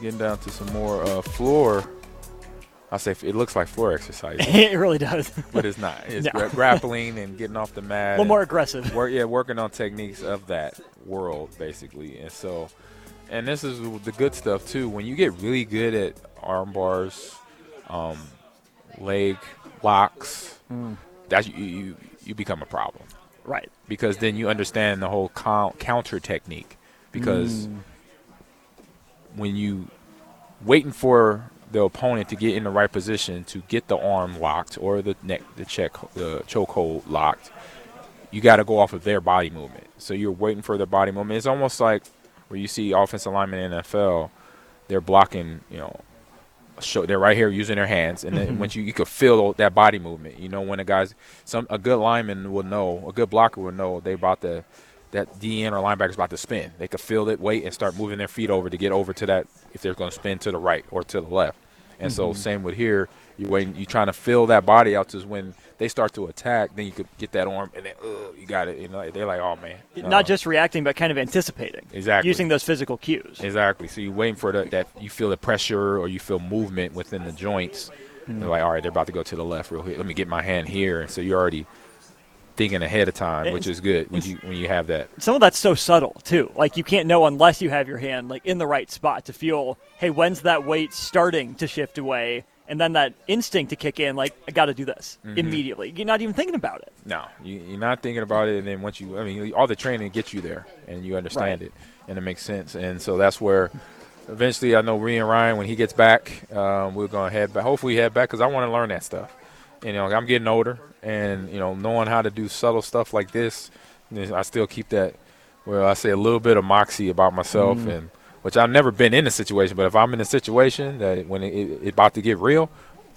Getting down to some more uh, floor. I say it looks like floor exercise, it really does. but it's not. It's No. gra- grappling and getting off the mat. a little more aggressive. work yeah working on techniques of that world basically and so and this is the good stuff too when you get really good at arm bars um, leg locks that you, you you become a problem Right. because then you understand the whole count, counter technique because when you waiting for the opponent to get in the right position to get the arm locked or the neck the check the chokehold locked you got to go off of their body movement. So you're waiting for their body movement. It's almost like where you see offensive linemen in NFL they're blocking you know show they're right here using their hands and then mm-hmm. once you you could feel that body movement. You know when a guy's some a good lineman will know a good blocker will know they about to that DN or linebacker's about to spin they could feel it wait and start moving their feet over to get over to that if they're going to spin to the right or to the left and so same with here you waiting you trying to fill that body out to when they start to attack then you could get that arm and then uh, you got it you know they're like oh man no. Not just reacting, but kind of anticipating. Exactly. Using those physical cues. Exactly. So you're waiting for the, that you feel the pressure or you feel movement within the joints. They're like, all right, they're about to go to the left real quick. Let me get my hand here. And so you're already thinking ahead of time, which is good when you when you have that. Some of that's so subtle too. Like you can't know unless you have your hand like in the right spot to feel, hey, when's that weight starting to shift away? And then that instinct to kick in, like, I got to do this Mm-hmm. immediately. You're not even thinking about it. No, you, you're not thinking about it. And then once you, I mean, all the training gets you there and you understand Right. it and it makes sense. And so that's where eventually I know Ree and Ryan, when he gets back, um, we're going to head back. Hopefully, head back because I want to learn that stuff. You know, I'm getting older and, you know, knowing how to do subtle stuff like this, I still keep that, well, I say a little bit of moxie about myself mm. and which I've never been in a situation, but if I'm in a situation that when it, it, it about to get real,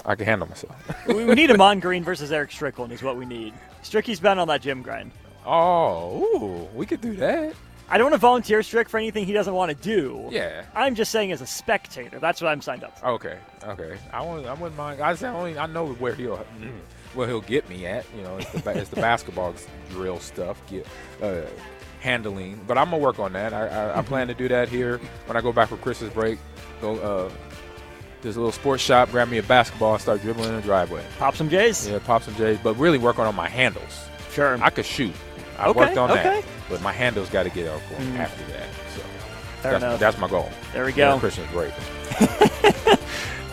I can handle myself. we we need Amon Green versus Eric Strickland is what we need. Stricky's been on that gym grind. oh, ooh, we could do that. I don't want to volunteer Strick for anything he doesn't want to do. Yeah. I'm just saying as a spectator. That's what I'm signed up for. Okay, okay. I wouldn't, I wouldn't mind. I only I know where he'll where he'll get me at. You know, it's the, it's the basketball drill stuff, get, uh, handling. But I'm gonna work on that. I, I, I plan to do that here when I go back for Christmas break. Go uh, there's a little sports shop. Grab me a basketball and start dribbling in the driveway. Pop some J's. Yeah, pop some J's, but really work on my handles. Sure. I could shoot. I Okay, worked on okay. that, but my handles got to get out going mm. after that. So that's, that's my goal. There we Yeah, go. Christmas break.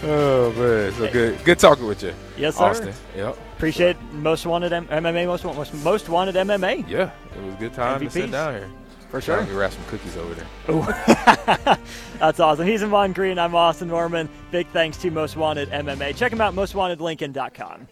oh man, so good. Good talking with you. Yes, sir. Austin. Yep. Appreciate most wanted M- MMA, most, most most wanted MMA Yeah, it was a good time to sit down here. for sure. We wrap some cookies over there. That's awesome. He's Amon Green. I'm Austin Norman. Big thanks to Most Wanted MMA. Check him out, mostwantedlincoln.com.